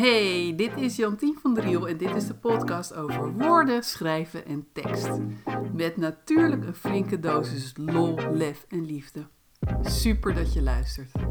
Hey, dit is Jantien van Driel en dit is de podcast over woorden, schrijven en tekst. Met natuurlijk een flinke dosis lol, lef en liefde. Super dat je luistert.